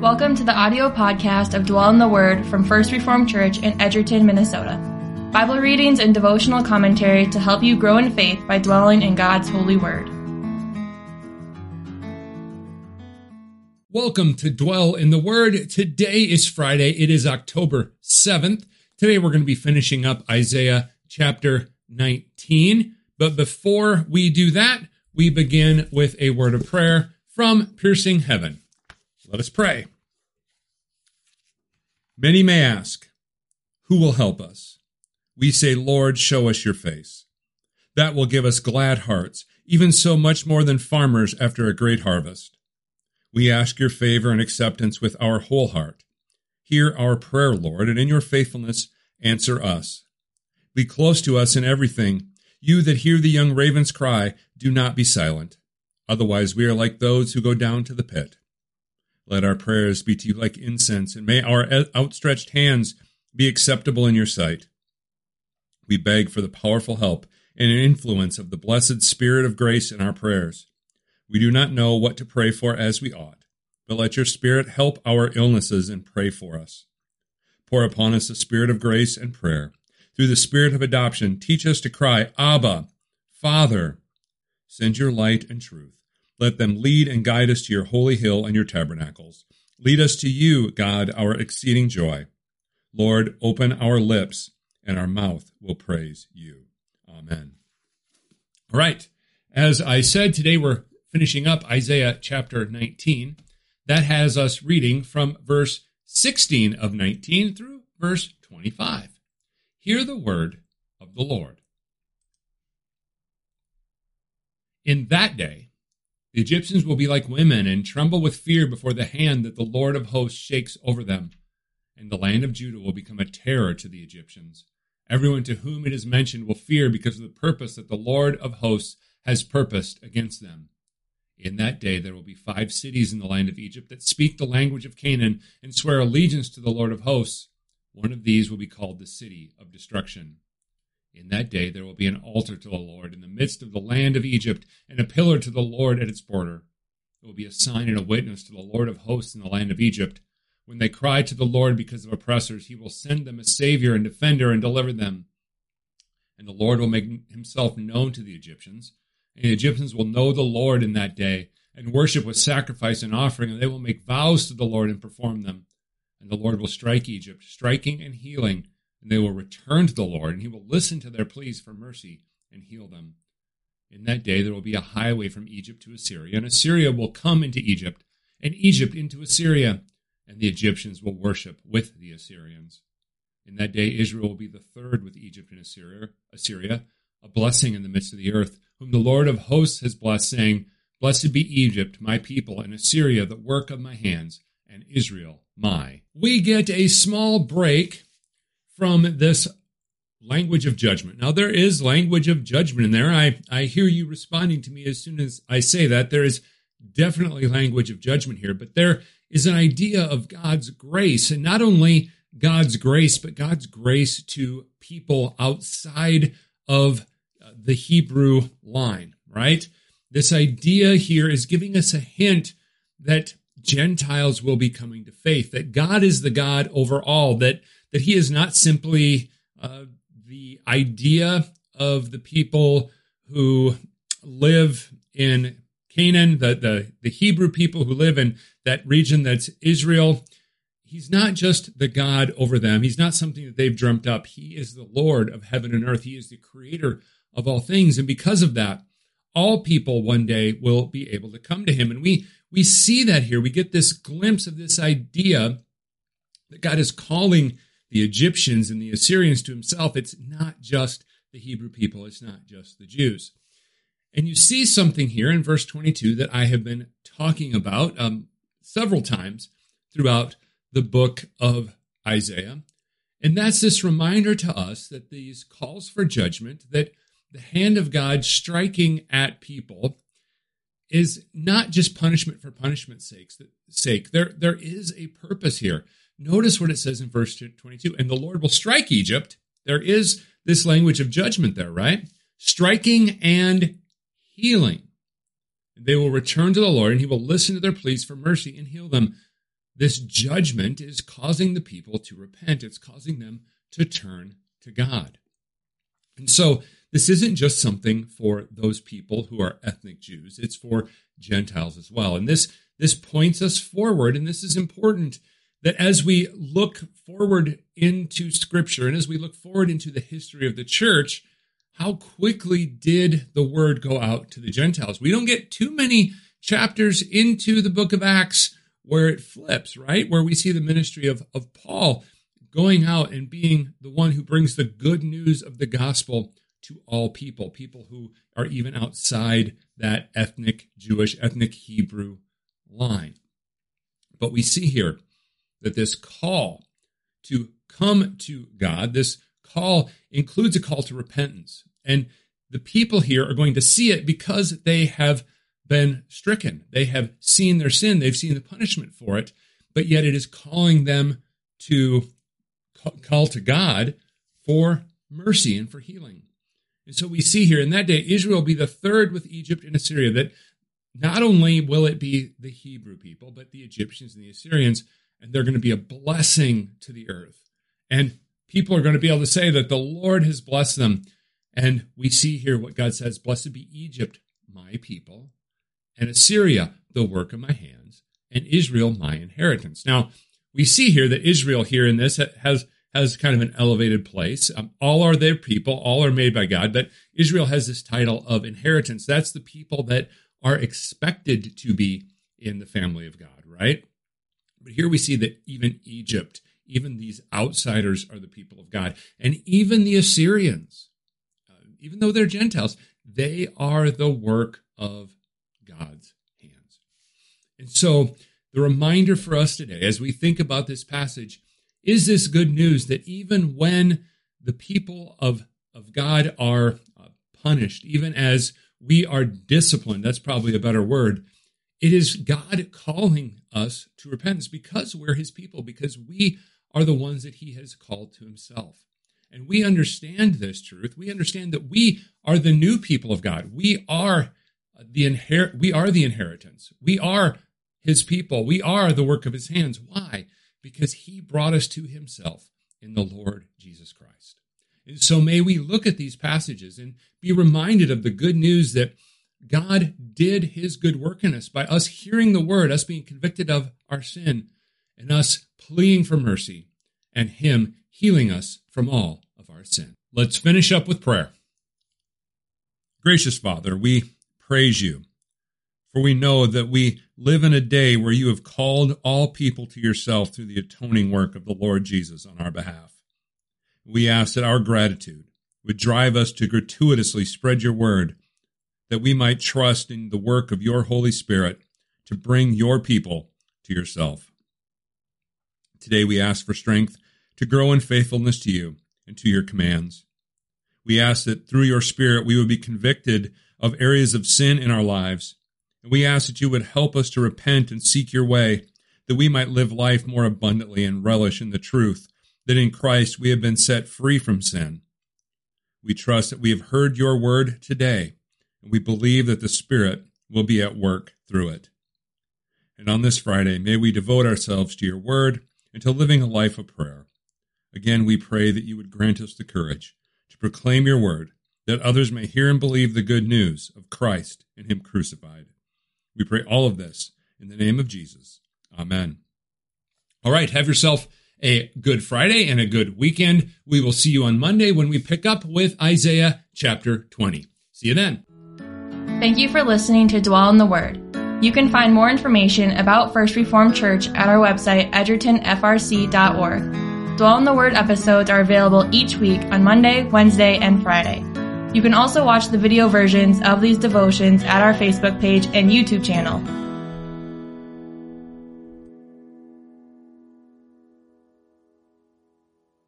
Welcome to the audio podcast of Dwell in the Word from First Reformed Church in Edgerton, Minnesota. Bible readings and devotional commentary to help you grow in faith by dwelling in God's holy word. Welcome to Dwell in the Word. Today is Friday. It is October 7th. Today we're going to be finishing up Isaiah chapter 19. But before we do that, we begin with a word of prayer from Piercing Heaven. Let us pray. Many may ask, Who will help us? We say, Lord, show us your face. That will give us glad hearts, even so much more than farmers after a great harvest. We ask your favor and acceptance with our whole heart. Hear our prayer, Lord, and in your faithfulness, answer us. Be close to us in everything. You that hear the young raven's cry, do not be silent. Otherwise, we are like those who go down to the pit. Let our prayers be to you like incense, and may our outstretched hands be acceptable in your sight. We beg for the powerful help and influence of the blessed Spirit of grace in our prayers. We do not know what to pray for as we ought, but let your Spirit help our illnesses and pray for us. Pour upon us the Spirit of grace and prayer. Through the Spirit of adoption, teach us to cry, Abba, Father. Send your light and truth let them lead and guide us to your holy hill and your tabernacles. Lead us to you, God, our exceeding joy. Lord, open our lips, and our mouth will praise you. Amen. All right. As I said, today we're finishing up Isaiah chapter 19. That has us reading from verse 16 of 19 through verse 25. Hear the word of the Lord. In that day, the Egyptians will be like women and tremble with fear before the hand that the Lord of hosts shakes over them. And the land of Judah will become a terror to the Egyptians. Everyone to whom it is mentioned will fear because of the purpose that the Lord of hosts has purposed against them. In that day there will be five cities in the land of Egypt that speak the language of Canaan and swear allegiance to the Lord of hosts. One of these will be called the city of destruction. In that day there will be an altar to the Lord in the midst of the land of Egypt, and a pillar to the Lord at its border. It will be a sign and a witness to the Lord of hosts in the land of Egypt. When they cry to the Lord because of oppressors, he will send them a Savior and defender and deliver them. And the Lord will make himself known to the Egyptians. And the Egyptians will know the Lord in that day, and worship with sacrifice and offering, and they will make vows to the Lord and perform them. And the Lord will strike Egypt, striking and healing and they will return to the Lord, and he will listen to their pleas for mercy and heal them. In that day there will be a highway from Egypt to Assyria, and Assyria will come into Egypt, and Egypt into Assyria, and the Egyptians will worship with the Assyrians. In that day Israel will be the third with Egypt and Assyria, Assyria, a blessing in the midst of the earth, whom the Lord of hosts has blessed, saying, Blessed be Egypt, my people, and Assyria, the work of my hands, and Israel, my. We get a small break from this language of judgment. Now, there is language of judgment in there. I, I hear you responding to me as soon as I say that. There is definitely language of judgment here, but there is an idea of God's grace, and not only God's grace, but God's grace to people outside of uh, the Hebrew line, right? This idea here is giving us a hint that Gentiles will be coming to faith, that God is the God over all, that that he is not simply uh, the idea of the people who live in Canaan, the, the, the Hebrew people who live in that region that's Israel. He's not just the God over them. He's not something that they've dreamt up. He is the Lord of heaven and earth. He is the creator of all things. And because of that, all people one day will be able to come to him. And we, we see that here. We get this glimpse of this idea that God is calling the Egyptians and the Assyrians to himself. It's not just the Hebrew people, it's not just the Jews. And you see something here in verse 22 that I have been talking about um, several times throughout the book of Isaiah. And that's this reminder to us that these calls for judgment, that the hand of God striking at people is not just punishment for punishment's sake. There, there is a purpose here. Notice what it says in verse 22 and the Lord will strike Egypt. There is this language of judgment there, right? Striking and healing. They will return to the Lord and he will listen to their pleas for mercy and heal them. this judgment is causing the people to repent. It's causing them to turn to God. And so this isn't just something for those people who are ethnic Jews. It's for Gentiles as well. And this, this points us forward. And this is important that as we look forward into scripture and as we look forward into the history of the church, how quickly did the word go out to the Gentiles? We don't get too many chapters into the book of Acts where it flips, right? Where we see the ministry of, of Paul going out and being the one who brings the good news of the gospel to all people, people who are even outside that ethnic Jewish, ethnic Hebrew line. But we see here that this call to come to God, this call includes a call to repentance. And the people here are going to see it because they have been stricken. They have seen their sin, they've seen the punishment for it, but yet it is calling them to call to God for mercy and for healing. And so we see here in that day, Israel will be the third with Egypt and Assyria, that not only will it be the Hebrew people, but the Egyptians and the Assyrians, and they're going to be a blessing to the earth. And people are going to be able to say that the Lord has blessed them. And we see here what God says Blessed be Egypt, my people, and Assyria, the work of my hands, and Israel, my inheritance. Now, we see here that Israel here in this has has kind of an elevated place. Um, all are their people, all are made by God, but Israel has this title of inheritance. That's the people that are expected to be in the family of God, right? But here we see that even Egypt, even these outsiders are the people of God, and even the Assyrians, uh, even though they're Gentiles, they are the work of God's hands. And so, the reminder for us today, as we think about this passage, is this good news that even when the people of, of God are uh, punished, even as we are disciplined, that's probably a better word, it is God calling us to repentance because we're his people, because we are the ones that he has called to himself. And we understand this truth. We understand that we are the new people of God. We are the inher- we are the inheritance. We are his people. We are the work of his hands. Why? Because he brought us to himself in the Lord Jesus Christ. And so may we look at these passages and be reminded of the good news that God did his good work in us by us hearing the word, us being convicted of our sin, and us pleading for mercy, and him healing us from all of our sin. Let's finish up with prayer. Gracious Father, we praise you. For we know that we live in a day where you have called all people to yourself through the atoning work of the Lord Jesus on our behalf. We ask that our gratitude would drive us to gratuitously spread your word, that we might trust in the work of your Holy Spirit to bring your people to yourself. Today we ask for strength to grow in faithfulness to you and to your commands. We ask that through your Spirit we would be convicted of areas of sin in our lives. And we ask that you would help us to repent and seek your way, that we might live life more abundantly and relish in the truth that in Christ we have been set free from sin. We trust that we have heard your word today, and we believe that the Spirit will be at work through it. And on this Friday, may we devote ourselves to your word and to living a life of prayer. Again, we pray that you would grant us the courage to proclaim your word that others may hear and believe the good news of Christ and Him crucified. We pray all of this in the name of Jesus. Amen. All right, have yourself a good Friday and a good weekend. We will see you on Monday when we pick up with Isaiah chapter 20. See you then. Thank you for listening to Dwell in the Word. You can find more information about First Reformed Church at our website, edgertonfrc.org. Dwell in the Word episodes are available each week on Monday, Wednesday, and Friday. You can also watch the video versions of these devotions at our Facebook page and YouTube channel